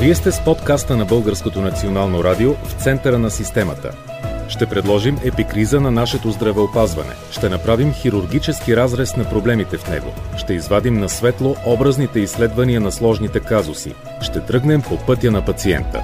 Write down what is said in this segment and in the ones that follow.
Вие сте с подкаста на Българското национално радио в центъра на системата. Ще предложим епикриза на нашето здравеопазване. Ще направим хирургически разрез на проблемите в него. Ще извадим на светло образните изследвания на сложните казуси. Ще тръгнем по пътя на пациента.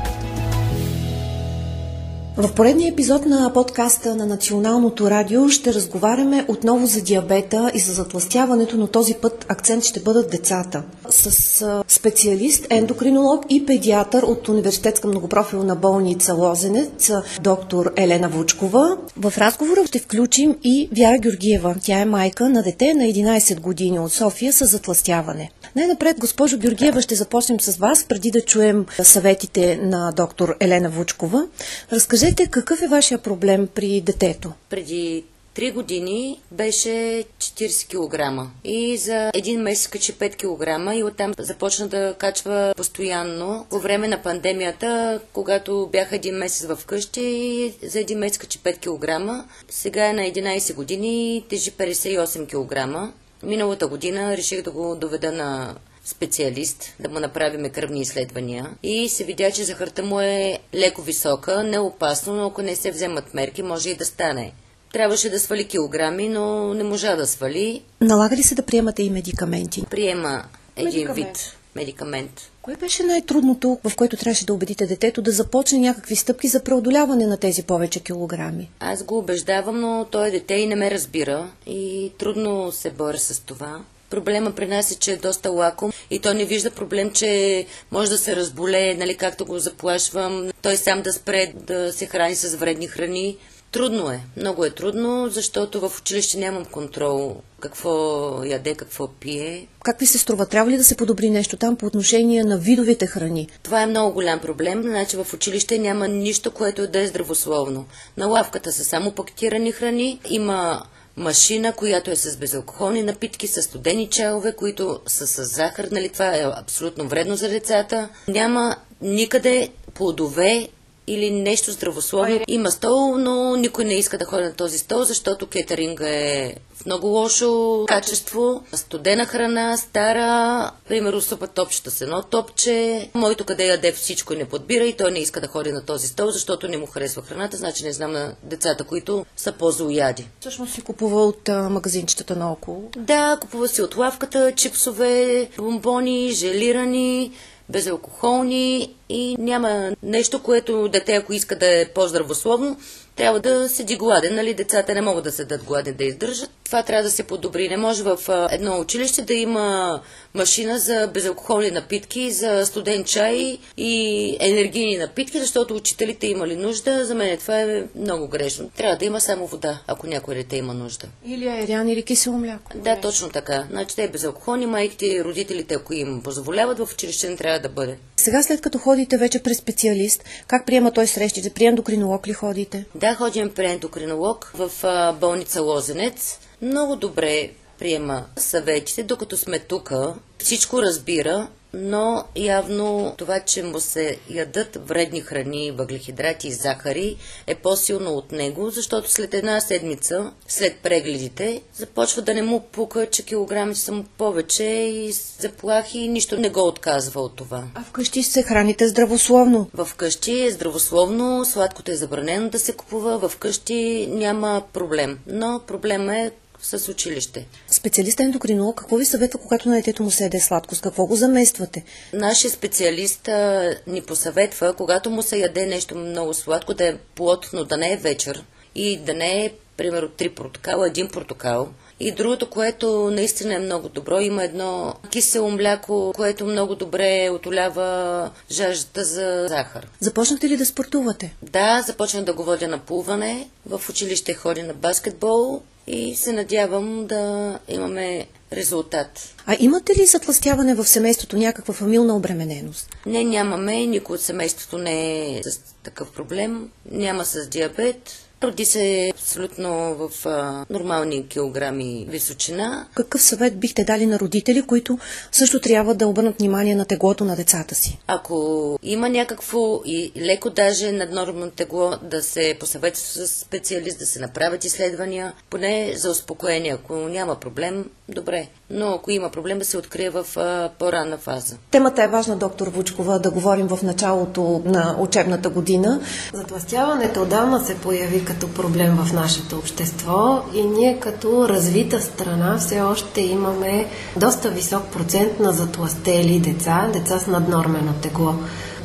В поредния епизод на подкаста на Националното радио ще разговаряме отново за диабета и за затластяването, но този път акцент ще бъдат децата. С специалист, ендокринолог и педиатър от Университетска многопрофилна болница Лозенец, доктор Елена Вучкова. В разговора ще включим и Вяра Георгиева. Тя е майка на дете на 11 години от София с затластяване. Най-напред, госпожо Георгиева, ще започнем с вас, преди да чуем съветите на доктор Елена Вучкова. Разкажете какъв е вашия проблем при детето? Преди Три години беше 40 кг и за един месец качи 5 кг и оттам започна да качва постоянно. По време на пандемията, когато бях един месец в къщи, за един месец качи 5 кг. Сега е на 11 години и тежи 58 кг. Миналата година реших да го доведа на специалист, да му направиме кръвни изследвания и се видя, че захарта му е леко висока, не опасно, но ако не се вземат мерки, може и да стане. Трябваше да свали килограми, но не можа да свали. Налага ли се да приемате и медикаменти? Приема един медикамент. вид медикамент. Кое беше най-трудното, в което трябваше да убедите детето да започне някакви стъпки за преодоляване на тези повече килограми? Аз го убеждавам, но той е дете и не ме разбира и трудно се боря с това. Проблема при нас е, че е доста лаком и той не вижда проблем, че може да се разболее, нали, както го заплашвам. Той сам да спре да се храни с вредни храни. Трудно е, много е трудно, защото в училище нямам контрол какво яде, какво пие. Как ви се струва? Трябва ли да се подобри нещо там по отношение на видовите храни? Това е много голям проблем. Значи в училище няма нищо, което да е здравословно. На лавката са само пакетирани храни. Има машина, която е с безалкохолни напитки, с студени чайлове, които са с захар. Нали, това е абсолютно вредно за децата. Няма никъде плодове или нещо здравословно. Има стол, но никой не иска да ходи на този стол, защото кетеринга е в много лошо качество. Студена храна, стара, примерно супа топчета с едно топче. Моето къде яде всичко и не подбира и той не иска да ходи на този стол, защото не му харесва храната, значи не знам на децата, които са по-злояди. Всъщност си купува от а, магазинчетата наоколо? Да, купува си от лавката, чипсове, бомбони, желирани, безалкохолни и няма нещо, което дете, ако иска да е по-здравословно, трябва да седи гладен, нали? Децата не могат да седат гладен да издържат. Това трябва да се подобри. Не може в едно училище да има машина за безалкохолни напитки, за студен чай и енергийни напитки, защото учителите имали нужда. За мен това е много грешно. Трябва да има само вода, ако някой дете има нужда. Или айрян или кисело мляко. Да, точно така. Значи те е безалкохолни, майките и родителите, ако им позволяват, в училище не трябва да бъде. Сега след като ходите вече през специалист, как приема той срещите? При ендокринолог ли ходите? Да, ходим при ендокринолог в болница Лозенец. Много добре приема съветите, докато сме тук. Всичко разбира, но явно това, че му се ядат вредни храни, въглехидрати и захари е по-силно от него, защото след една седмица, след прегледите, започва да не му пука, че килограмите са му повече и заплахи и нищо не го отказва от това. А вкъщи се храните здравословно? В къщи е здравословно, сладкото е забранено да се купува, в къщи няма проблем. Но проблема е с училище. Специалист ендокринолог, какво ви съветва, когато на детето му се яде сладко? С какво го замествате? Нашия специалист а, ни посъветва, когато му се яде нещо много сладко, да е плотно, да не е вечер и да не е, примерно, три портокала, един портокал. И другото, което наистина е много добро, има едно кисело мляко, което много добре отолява жаждата за захар. Започнате ли да спортувате? Да, започнах да го водя на плуване. В училище ходи на баскетбол и се надявам да имаме резултат. А имате ли затластяване в семейството, някаква фамилна обремененост? Не, нямаме. Никой от семейството не е с такъв проблем. Няма с диабет. Роди се абсолютно в а, нормални килограми височина. Какъв съвет бихте дали на родители, които също трябва да обърнат внимание на теглото на децата си? Ако има някакво и леко даже наднормално тегло, да се посъветва с специалист, да се направят изследвания, поне за успокоение. Ако няма проблем, добре. Но ако има проблем да се открие в по-ранна фаза. Темата е важна, доктор Вучкова, да говорим в началото на учебната година. Затластяването отдавна се появи като проблем в нашето общество и ние като развита страна все още имаме доста висок процент на затластели деца, деца с наднормено тегло.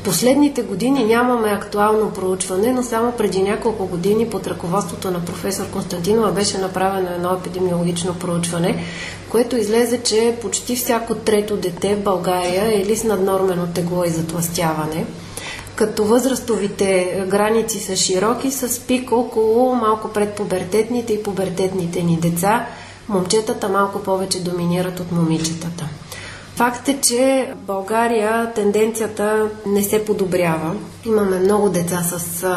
Последните години нямаме актуално проучване, но само преди няколко години под ръководството на професор Константинова беше направено едно епидемиологично проучване, което излезе, че почти всяко трето дете в България е или с наднормено тегло и затластяване като възрастовите граници са широки, с пик около малко пред пубертетните и пубертетните ни деца. Момчетата малко повече доминират от момичетата. Факт е, че в България тенденцията не се подобрява. Имаме много деца с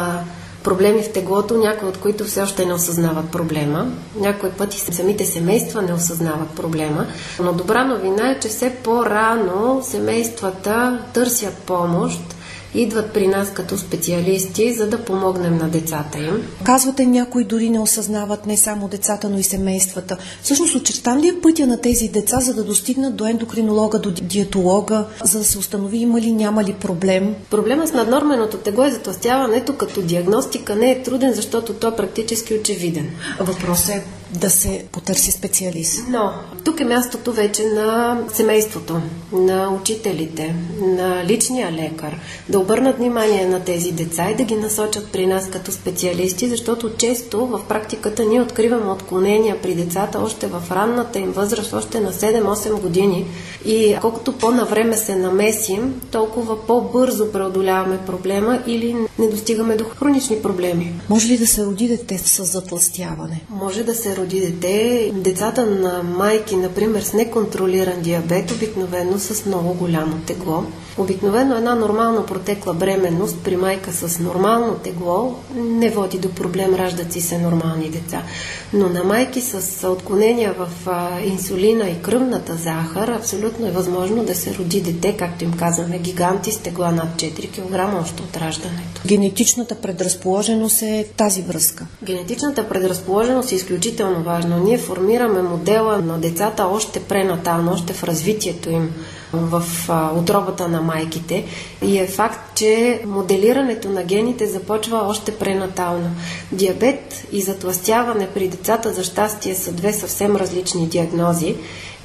проблеми в теглото, някои от които все още не осъзнават проблема. Някои пъти самите семейства не осъзнават проблема. Но добра новина е, че все по-рано семействата търсят помощ идват при нас като специалисти, за да помогнем на децата им. Казвате, някои дори не осъзнават не само децата, но и семействата. Всъщност, очертан ли е пътя на тези деца, за да достигнат до ендокринолога, до диетолога, за да се установи има ли, няма ли проблем? Проблема с наднорменото тегло и затластяването като диагностика не е труден, защото то е практически очевиден. Въпросът е да се потърси специалист. Но тук е мястото вече на семейството, на учителите, на личния лекар, да обърнат внимание на тези деца и да ги насочат при нас като специалисти, защото често в практиката ние откриваме отклонения при децата още в ранната им възраст, още на 7-8 години. И колкото по-навреме се намесим, толкова по-бързо преодоляваме проблема или не достигаме до хронични проблеми. Може ли да се роди дете с затластяване? Може да се роди дете. Децата на майки, например, с неконтролиран диабет, обикновено с много голямо тегло. Обикновено една нормално протекла бременност при майка с нормално тегло не води до проблем, раждат си се нормални деца. Но на майки с отклонения в инсулина и кръвната захар абсолютно е възможно да се роди дете, както им казваме, гиганти с тегла над 4 кг още от раждането. Генетичната предразположеност е тази връзка. Генетичната предразположеност е изключително важна. Ние формираме модела на децата още пренатално, още в развитието им в отробата на майките. И е факт, че моделирането на гените започва още пренатално. Диабет и затластяване при децата за щастие са две съвсем различни диагнози.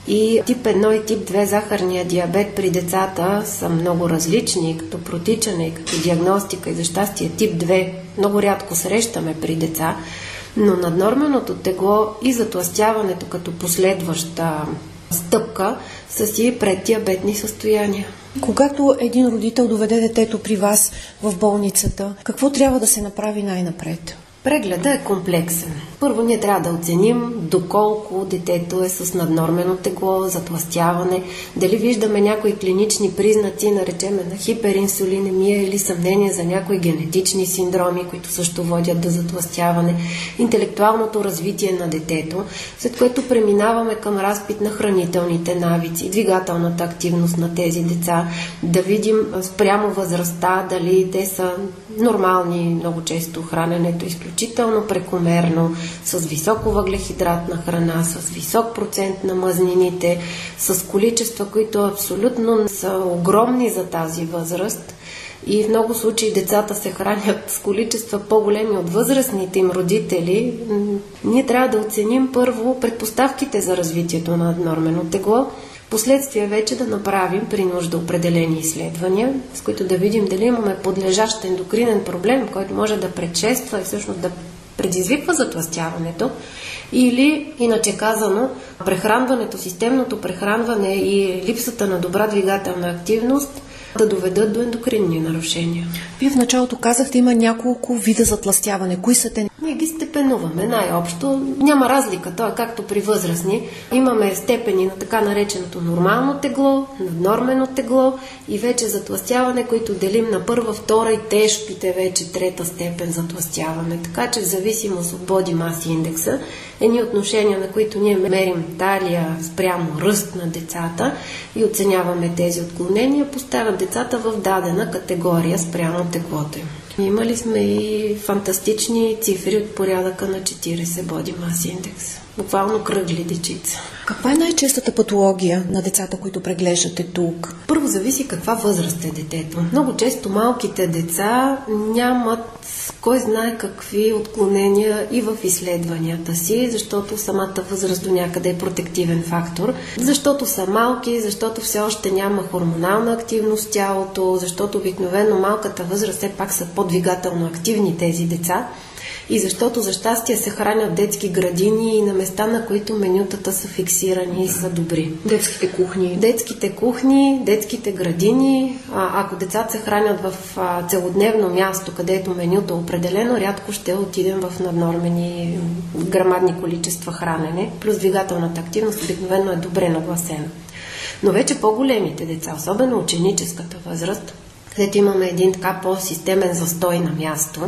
И тип 1 и тип 2 захарния диабет при децата са много различни, като протичане, като диагностика и за щастие тип 2 много рядко срещаме при деца, но наднорменото тегло и затластяването като последваща стъпка са си преддиабетни състояния. Когато един родител доведе детето при вас в болницата, какво трябва да се направи най-напред? Прегледа е комплексен. Първо ние трябва да оценим доколко детето е с наднормено тегло, затластяване, дали виждаме някои клинични признаци, наречеме на хиперинсулинемия или съмнение за някои генетични синдроми, които също водят до затластяване, интелектуалното развитие на детето, след което преминаваме към разпит на хранителните навици, двигателната активност на тези деца, да видим спрямо възрастта, дали те са нормални, много често храненето е изключително прекомерно, с високо въглехидратна храна, с висок процент на мазнините, с количества, които абсолютно са огромни за тази възраст. И в много случаи децата се хранят с количества по-големи от възрастните им родители. Ние трябва да оценим първо предпоставките за развитието на нормено тегло, Последствие вече да направим при нужда определени изследвания, с които да видим дали имаме подлежащ ендокринен проблем, който може да предшества и всъщност да предизвиква затластяването, или, иначе казано, прехранването, системното прехранване и липсата на добра двигателна активност да доведат до ендокринни нарушения. Вие в началото казахте, има няколко вида затластяване. Кои са те? Ние ги степенуваме най-общо. Няма разлика. То е както при възрастни. Имаме степени на така нареченото нормално тегло, наднормено тегло и вече затластяване, които делим на първа, втора и тежките вече трета степен затластяване. Така че в зависимост от боди маси индекса, едни отношения, на които ние мерим талия спрямо ръст на децата и оценяваме тези отклонения, поставят децата в дадена категория спрямо теглото им. Имали сме и фантастични цифри от порядъка на 40 боди мас индекс буквално кръгли дечица. Каква е най-честата патология на децата, които преглеждате тук? Първо зависи каква възраст е детето. Много често малките деца нямат кой знае какви отклонения и в изследванията си, защото самата възраст до някъде е протективен фактор, защото са малки, защото все още няма хормонална активност в тялото, защото обикновено малката възраст все пак са по-двигателно активни тези деца и защото за щастие се хранят детски градини и на места, на които менютата са фиксирани и са добри. Детските кухни. Детските кухни, детските градини. А, ако децата се хранят в а, целодневно място, където менюто е определено, рядко ще отидем в наднормени грамадни количества хранене. Плюс двигателната активност обикновено е добре нагласена. Но вече по-големите деца, особено ученическата възраст, където имаме един така по-системен застой на място,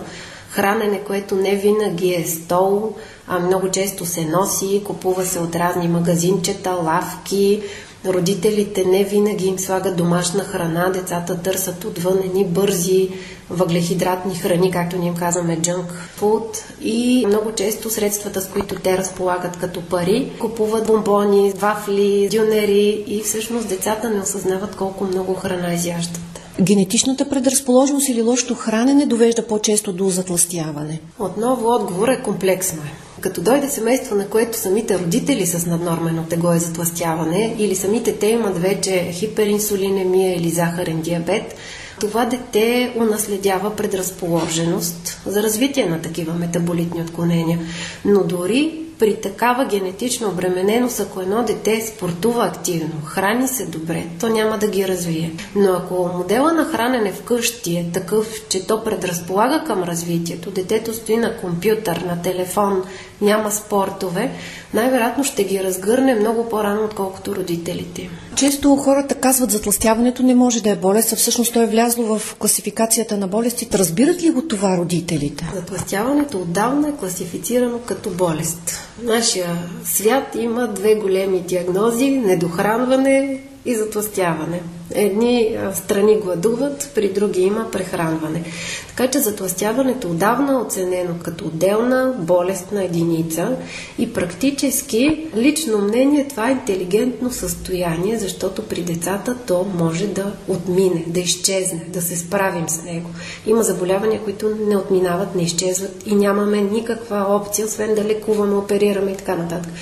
хранене, което не винаги е стол, а много често се носи, купува се от разни магазинчета, лавки, родителите не винаги им слагат домашна храна, децата търсят отвън едни бързи въглехидратни храни, както ние им казваме junk food и много често средствата, с които те разполагат като пари, купуват бомбони, вафли, дюнери и всъщност децата не осъзнават колко много храна изяждат. Генетичната предразположеност или лошото хранене довежда по-често до затластяване? Отново отговор е комплексно. Като дойде семейство, на което самите родители с наднормено тегло е затластяване или самите те имат вече хиперинсулинемия или захарен диабет, това дете унаследява предразположеност за развитие на такива метаболитни отклонения. Но дори при такава генетична обремененост, ако едно дете спортува активно, храни се добре, то няма да ги развие. Но ако модела на хранене вкъщи е такъв, че то предразполага към развитието, детето стои на компютър, на телефон, няма спортове, най-вероятно ще ги разгърне много по-рано, отколкото родителите. Често хората казват, затластяването не може да е болест, а всъщност то е влязло в класификацията на болестите. Разбират ли го това родителите? Затластяването отдавна е класифицирано като болест. Нашия свят има две големи диагнози – недохранване и затластяване. Едни страни гладуват, при други има прехранване. Така че затластяването отдавна е оценено като отделна болестна единица и практически, лично мнение, това е интелигентно състояние, защото при децата то може да отмине, да изчезне, да се справим с него. Има заболявания, които не отминават, не изчезват и нямаме никаква опция, освен да лекуваме, оперираме и така нататък.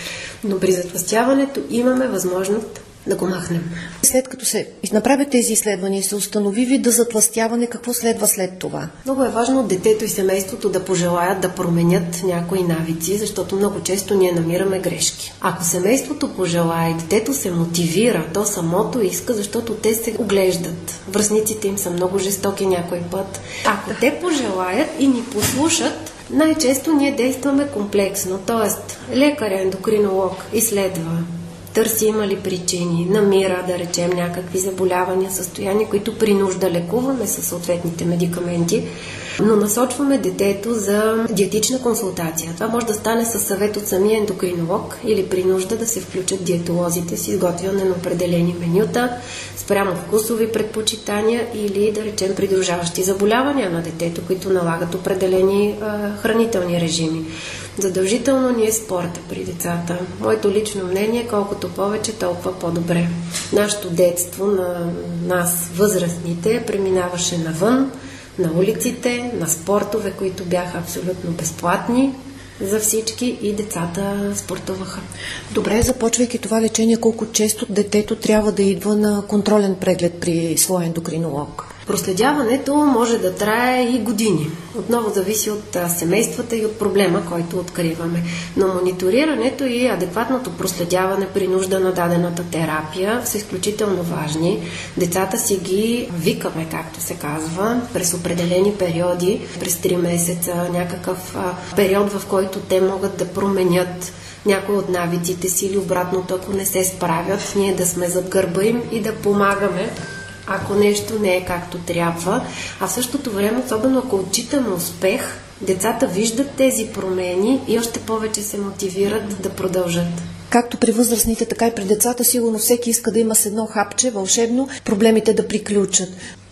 Но при затластяването имаме възможност да го махнем. След като се направят тези изследвания се установи вида затластяване, какво следва след това? Много е важно детето и семейството да пожелаят да променят някои навици, защото много често ние намираме грешки. Ако семейството пожелая и детето се мотивира, то самото иска, защото те се оглеждат. Връзниците им са много жестоки някой път. Ако те пожелаят и ни послушат, най-често ние действаме комплексно, т.е. лекар, ендокринолог изследва търси има ли причини, намира, да речем, някакви заболявания, състояния, които при нужда лекуваме със съответните медикаменти, но насочваме детето за диетична консултация. Това може да стане със съвет от самия ендокринолог или при нужда да се включат диетолозите с изготвяне на определени менюта, спрямо вкусови предпочитания или, да речем, придружаващи заболявания на детето, които налагат определени а, хранителни режими. Задължително ни е спорта при децата. Моето лично мнение е колкото повече, толкова по-добре. Нашето детство на нас, възрастните, преминаваше навън, на улиците, на спортове, които бяха абсолютно безплатни за всички и децата спортуваха. Добре, започвайки това лечение, колко често детето трябва да идва на контролен преглед при своя ендокринолог? Проследяването може да трае и години. Отново зависи от семействата и от проблема, който откриваме. Но мониторирането и адекватното проследяване при нужда на дадената терапия са изключително важни. Децата си ги викаме, както се казва, през определени периоди, през 3 месеца, някакъв период, в който те могат да променят някои от навиците си или обратното, ако не се справят, ние да сме зад гърба им и да помагаме ако нещо не е както трябва. А в същото време, особено ако отчитаме успех, децата виждат тези промени и още повече се мотивират да продължат. Както при възрастните, така и при децата, сигурно всеки иска да има с едно хапче вълшебно проблемите да приключат.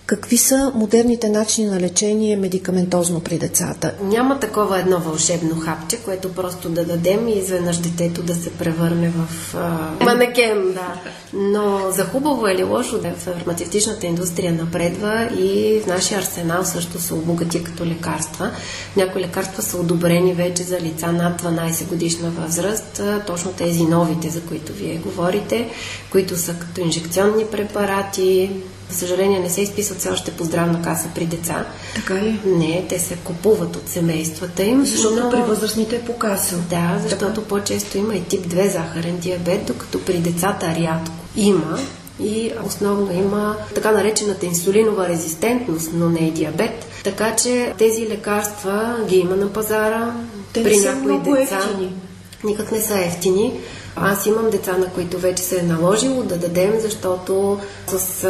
Какви са модерните начини на лечение медикаментозно при децата? Няма такова едно вълшебно хапче, което просто да дадем и изведнъж детето да се превърне в а... манекен. Да. Но за хубаво или лошо, да, фармацевтичната индустрия напредва и в нашия арсенал също се обогати като лекарства. Някои лекарства са одобрени вече за лица над 12 годишна възраст, точно тези новите, за които вие говорите, които са като инжекционни препарати, за съжаление не се изписват все още по здравна каса при деца. Така ли? Не, те се купуват от семействата им. Защото но... при възрастните е по каса. Да, защото така. по-често има и тип 2 захарен диабет, докато при децата рядко има и основно има така наречената инсулинова резистентност, но не е диабет. Така че тези лекарства ги има на пазара. Те при някои деца. Ефтини. Никак не са ефтини. Аз имам деца, на които вече се е наложило да дадем, защото с,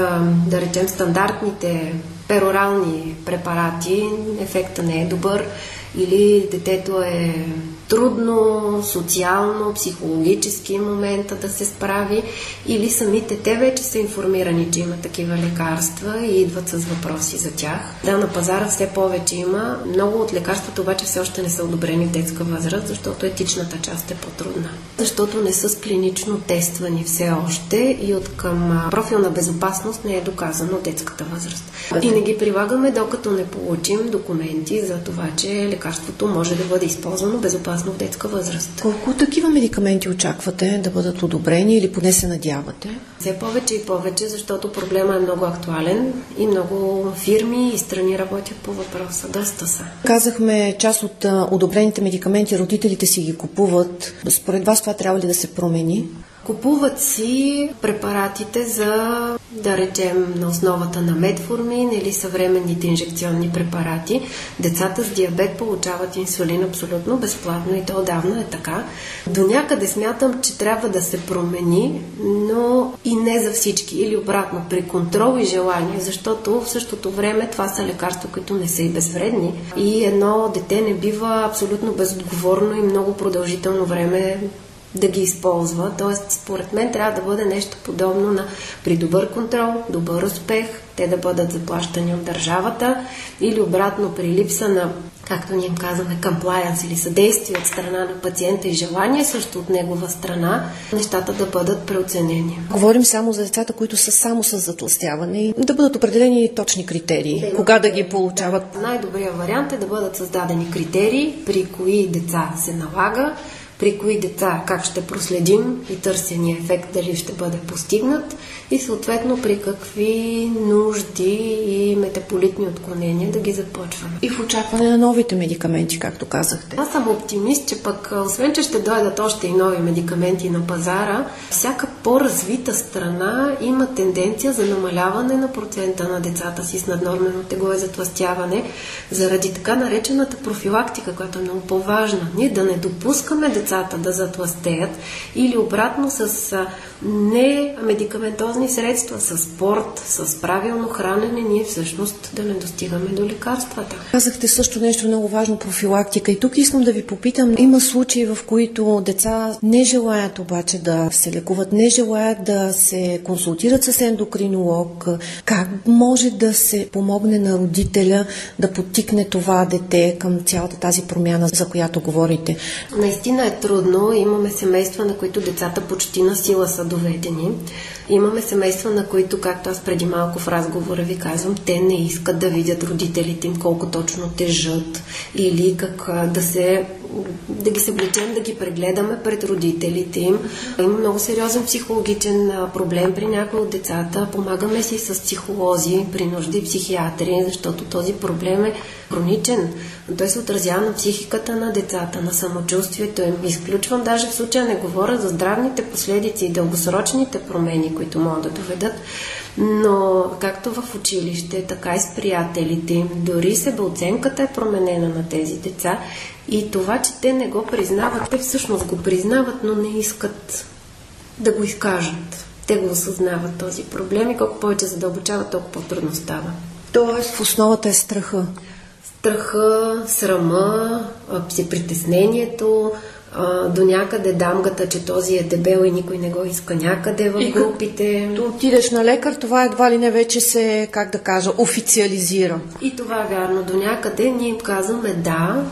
да речем, стандартните перорални препарати ефекта не е добър или детето е трудно, социално, психологически момента да се справи или самите те вече са информирани, че има такива лекарства и идват с въпроси за тях. Да, на пазара все повече има. Много от лекарствата обаче все още не са одобрени в детска възраст, защото етичната част е по-трудна. Защото не са клинично тествани все още и от към профилна безопасност не е доказано детската възраст. И не ги прилагаме, докато не получим документи за това, че лекарството може да бъде използвано безопасно безопасно в детска възраст. Колко такива медикаменти очаквате да бъдат одобрени или поне се надявате? Все повече и повече, защото проблема е много актуален и много фирми и страни работят по въпроса. Доста са. Казахме, част от одобрените медикаменти родителите си ги купуват. Според вас това трябва ли да се промени? Купуват си препаратите за, да речем, на основата на метформин или съвременните инжекционни препарати. Децата с диабет получават инсулин абсолютно безплатно и то отдавна е така. До някъде смятам, че трябва да се промени, но и не за всички. Или обратно, при контрол и желание, защото в същото време това са лекарства, които не са и безвредни. И едно дете не бива абсолютно безотговорно и много продължително време да ги използва. Тоест, според мен трябва да бъде нещо подобно на при добър контрол, добър успех, те да бъдат заплащани от държавата или обратно при липса на както ние им казваме, комплайанс или съдействие от страна на пациента и желание също от негова страна, нещата да бъдат преоценени. Говорим само за децата, които са само с затластяване и да бъдат определени точни критерии, да, кога да ги получават. Да. Най-добрият вариант е да бъдат създадени критерии, при кои деца се налага при кои деца как ще проследим и търсения ефект дали ще бъде постигнат и съответно при какви нужди и метаполитни отклонения да ги започваме. И в очакване на новите медикаменти, както казахте. Аз съм оптимист, че пък освен, че ще дойдат още и нови медикаменти на пазара, всяка по-развита страна има тенденция за намаляване на процента на децата си с наднормено тегло и затластяване, заради така наречената профилактика, която е много по-важна. Ние да не допускаме децата да затластеят или обратно с не медикаментозни средства, с спорт, с правилно хранене, ние всъщност да не достигаме до лекарствата. Казахте също нещо много важно профилактика. И тук искам да ви попитам, има случаи, в които деца не желаят обаче да се лекуват, не желаят да се консултират с ендокринолог. Как може да се помогне на родителя да потикне това дете към цялата тази промяна, за която говорите? Наистина е трудно. Имаме семейства, на които децата почти на сила са доведени. Имаме семейства, на които, както аз преди малко в разговора ви казвам, те не искат да видят родителите им колко точно тежат или как да се да ги съблечем, да ги прегледаме пред родителите им. Има много сериозен психологичен проблем при някои от децата. Помагаме си с психолози, при нужди психиатри, защото този проблем е хроничен. Той се отразява на психиката на децата, на самочувствието им. Изключвам даже в случая не говоря за здравните последици и дългосрочните промени, които могат да доведат но както в училище, така и с приятелите им, дори себеоценката е променена на тези деца и това, че те не го признават, те всъщност го признават, но не искат да го изкажат. Те го осъзнават този проблем и колко повече задълбочава, толкова по-трудно става. Тоест в основата е страха. Страха, срама, притеснението, до някъде дамгата, че този е дебел и никой не го иска някъде в групите. Като отидеш на лекар, това едва ли не вече се, как да кажа, официализира. И това е вярно. До някъде ние казваме да,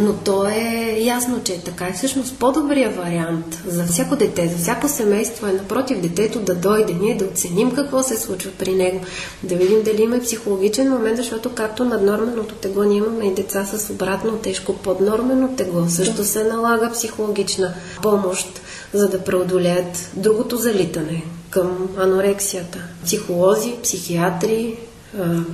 но то е ясно, че е така. И всъщност по-добрия вариант за всяко дете, за всяко семейство е напротив детето да дойде, ние да оценим какво се случва при него, да видим дали има психологичен момент, защото както наднорменото тегло, ние имаме и деца с обратно тежко поднормено тегло. Също се налага психологична помощ, за да преодолеят другото залитане към анорексията. Психолози, психиатри,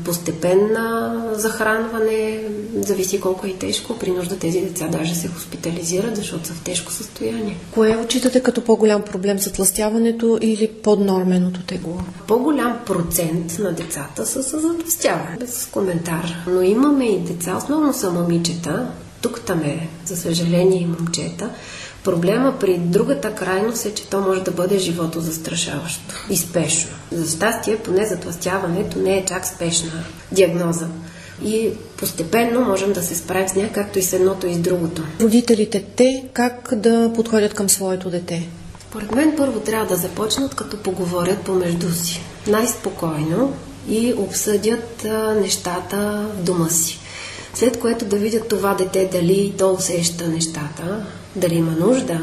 постепенна захранване, зависи колко е тежко. При нужда тези деца даже се хоспитализират, защото са в тежко състояние. Кое отчитате като по-голям проблем за тластяването или поднорменото тегло? По-голям процент на децата са с затластяване, без коментар. Но имаме и деца, основно са момичета, тук там е, за съжаление, и момчета, Проблема при другата крайност е, че то може да бъде живото застрашаващо и спешно. За щастие, поне затластяването не е чак спешна диагноза. И постепенно можем да се справим с нея, както и с едното и с другото. Родителите, те как да подходят към своето дете? Според мен първо трябва да започнат като поговорят помежду си. Най-спокойно и обсъдят нещата в дома си. След което да видят това дете дали то усеща нещата, дали има нужда.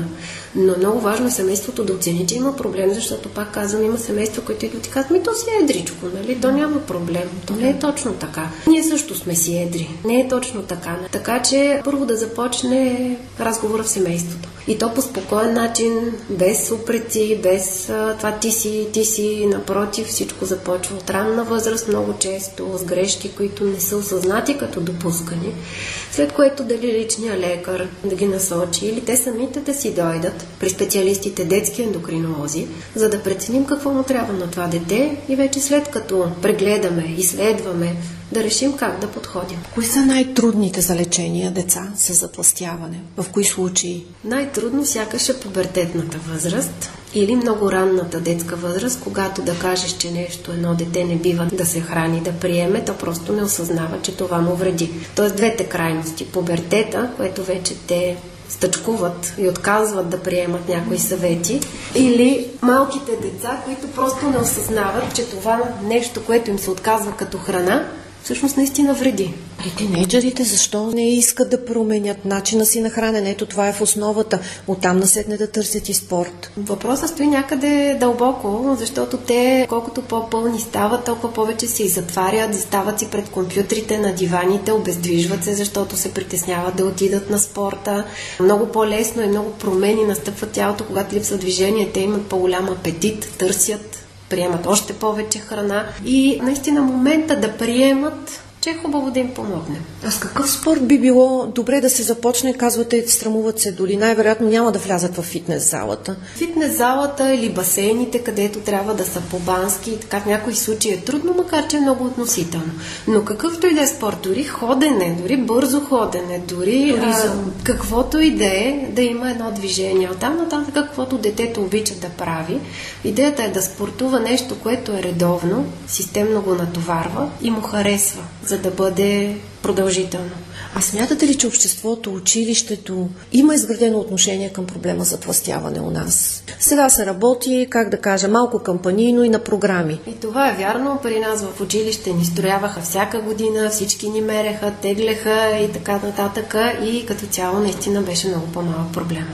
Но много важно е семейството да оцени, че има проблем, защото пак казвам, има семейства, които идват и казват, ми то си е едричко, нали? То няма проблем. То не е точно така. Ние също сме си едри. Не е точно така. Така че първо да започне разговора в семейството. И то по спокоен начин, без упреци, без а, това ти си, ти си, напротив, всичко започва от ранна възраст, много често с грешки, които не са осъзнати като допускани. След което дали личния лекар да ги насочи или те самите да си дойдат при специалистите детски ендокринолози, за да преценим какво му трябва на това дете и вече след като прегледаме, изследваме, да решим как да подходим. Кои са най-трудните за лечение деца с затластяване? В кои случаи? Най-трудно сякаш е пубертетната възраст или много ранната детска възраст, когато да кажеш, че нещо едно дете не бива да се храни, да приеме, то просто не осъзнава, че това му вреди. Тоест двете крайности. Пубертета, което вече те стъчкуват и отказват да приемат някои съвети, или малките деца, които просто не осъзнават, че това нещо, което им се отказва като храна, всъщност наистина вреди. При тинейджерите защо не искат да променят начина си на хранене? Ето това е в основата. Оттам насетне да търсят и спорт. Въпросът стои някъде дълбоко, защото те колкото по-пълни стават, толкова повече се и затварят, застават си пред компютрите на диваните, обездвижват се, защото се притесняват да отидат на спорта. Много по-лесно и много промени настъпват тялото, когато липсва движение. Те имат по-голям апетит, търсят приемат още повече храна и наистина момента да приемат че е хубаво да им помогне. А с какъв спорт би било добре да се започне? Казвате, страмуват се дори. Най-вероятно няма да влязат в фитнес залата. Фитнес залата или басейните, където трябва да са по-бански. Така в някои случаи е трудно, макар че е много относително. Но какъвто и да е спорт, дори ходене, дори бързо ходене, дори а, каквото и да е, да има едно движение. Оттам нататък каквото детето обича да прави. Идеята е да спортува нещо, което е редовно, системно го натоварва и му харесва за да бъде продължително. А смятате ли, че обществото, училището има изградено отношение към проблема за тластяване у нас? Сега се работи, как да кажа, малко кампанийно и на програми. И това е вярно. При нас в училище ни строяваха всяка година, всички ни мереха, теглеха и така нататък. И като цяло наистина беше много по-малък проблем.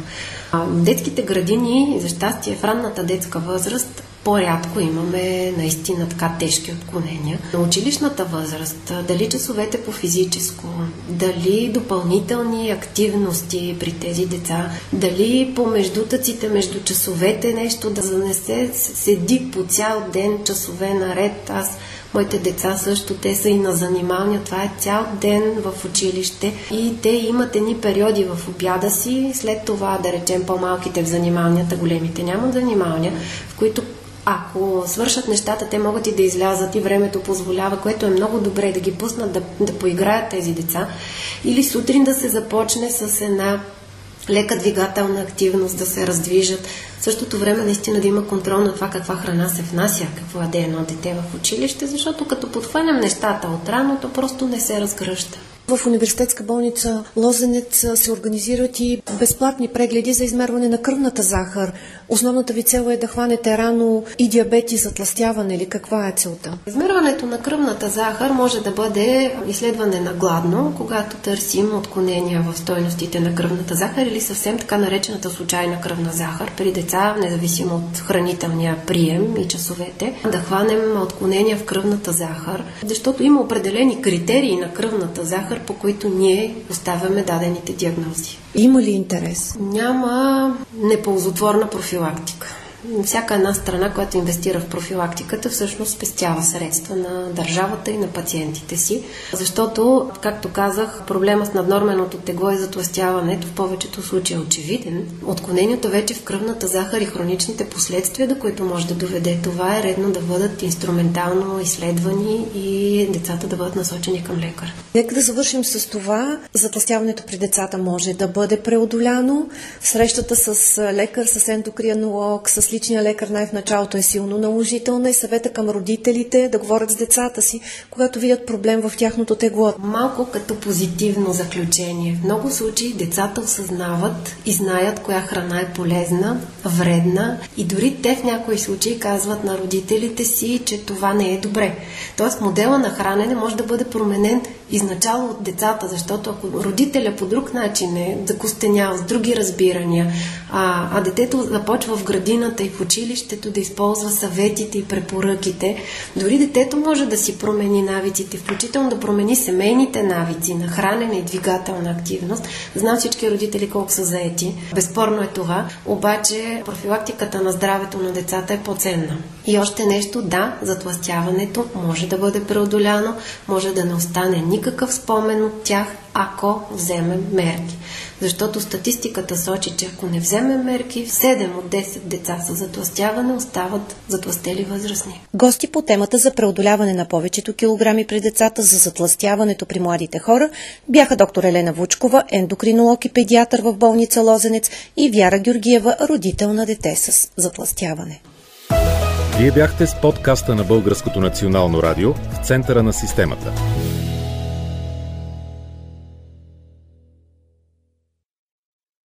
Детските градини, за щастие, в ранната детска възраст по-рядко имаме наистина така тежки отклонения. На училищната възраст, дали часовете по физическо, дали допълнителни активности при тези деца, дали по междутъците между часовете нещо да занесе, седи по цял ден часове наред. Аз Моите деца също, те са и на занималния. Това е цял ден в училище и те имат едни периоди в обяда си, след това, да речем, по-малките в занималнията, големите нямат занималния, в които ако свършат нещата, те могат и да излязат и времето позволява, което е много добре да ги пуснат да, да поиграят тези деца. Или сутрин да се започне с една лека двигателна активност, да се раздвижат. В същото време наистина да има контрол на това каква храна се внася, какво яде едно дете в училище, защото като подхваням нещата от рано, то просто не се разгръща. В университетска болница Лозенец се организират и безплатни прегледи за измерване на кръвната захар. Основната ви цел е да хванете рано и диабет и затластяване или каква е целта? Измерването на кръвната захар може да бъде изследване на гладно, когато търсим отклонения в стойностите на кръвната захар или съвсем така наречената случайна кръвна захар при деца, независимо от хранителния прием и часовете, да хванем отклонения в кръвната захар, защото има определени критерии на кръвната захар, по които ние поставяме дадените диагнози. Има ли интерес? Няма неползотворна профилактика всяка една страна, която инвестира в профилактиката, всъщност спестява средства на държавата и на пациентите си. Защото, както казах, проблема с наднорменото тегло и затластяването в повечето случаи е очевиден. Отклонението вече в кръвната захар и хроничните последствия, до които може да доведе това, е редно да бъдат инструментално изследвани и децата да бъдат насочени към лекар. Нека да завършим с това. Затластяването при децата може да бъде преодоляно. Срещата с лекар, с ендокринолог, с личния лекар най в началото е силно наложителна и съвета към родителите да говорят с децата си, когато видят проблем в тяхното тегло. Малко като позитивно заключение. В много случаи децата осъзнават и знаят коя храна е полезна, вредна и дори те в някои случаи казват на родителите си, че това не е добре. Тоест модела на хранене може да бъде променен изначало от децата, защото ако родителя по друг начин е закостенял с други разбирания, а, а детето започва в градината и в училището да използва съветите и препоръките, дори детето може да си промени навиците, включително да промени семейните навици на хранене и двигателна активност. Знам всички родители колко са заети. Безспорно е това, обаче профилактиката на здравето на децата е по-ценна. И още нещо, да, затластяването може да бъде преодоляно, може да не остане никакъв спомен от тях, ако вземем мерки. Защото статистиката сочи, че ако не вземем мерки, 7 от 10 деца с затластяване остават затластели възрастни. Гости по темата за преодоляване на повечето килограми при децата за затластяването при младите хора бяха доктор Елена Вучкова, ендокринолог и педиатър в болница Лозенец и Вяра Георгиева, родител на дете с затластяване. Вие бяхте с подкаста на Българското национално радио в центъра на системата.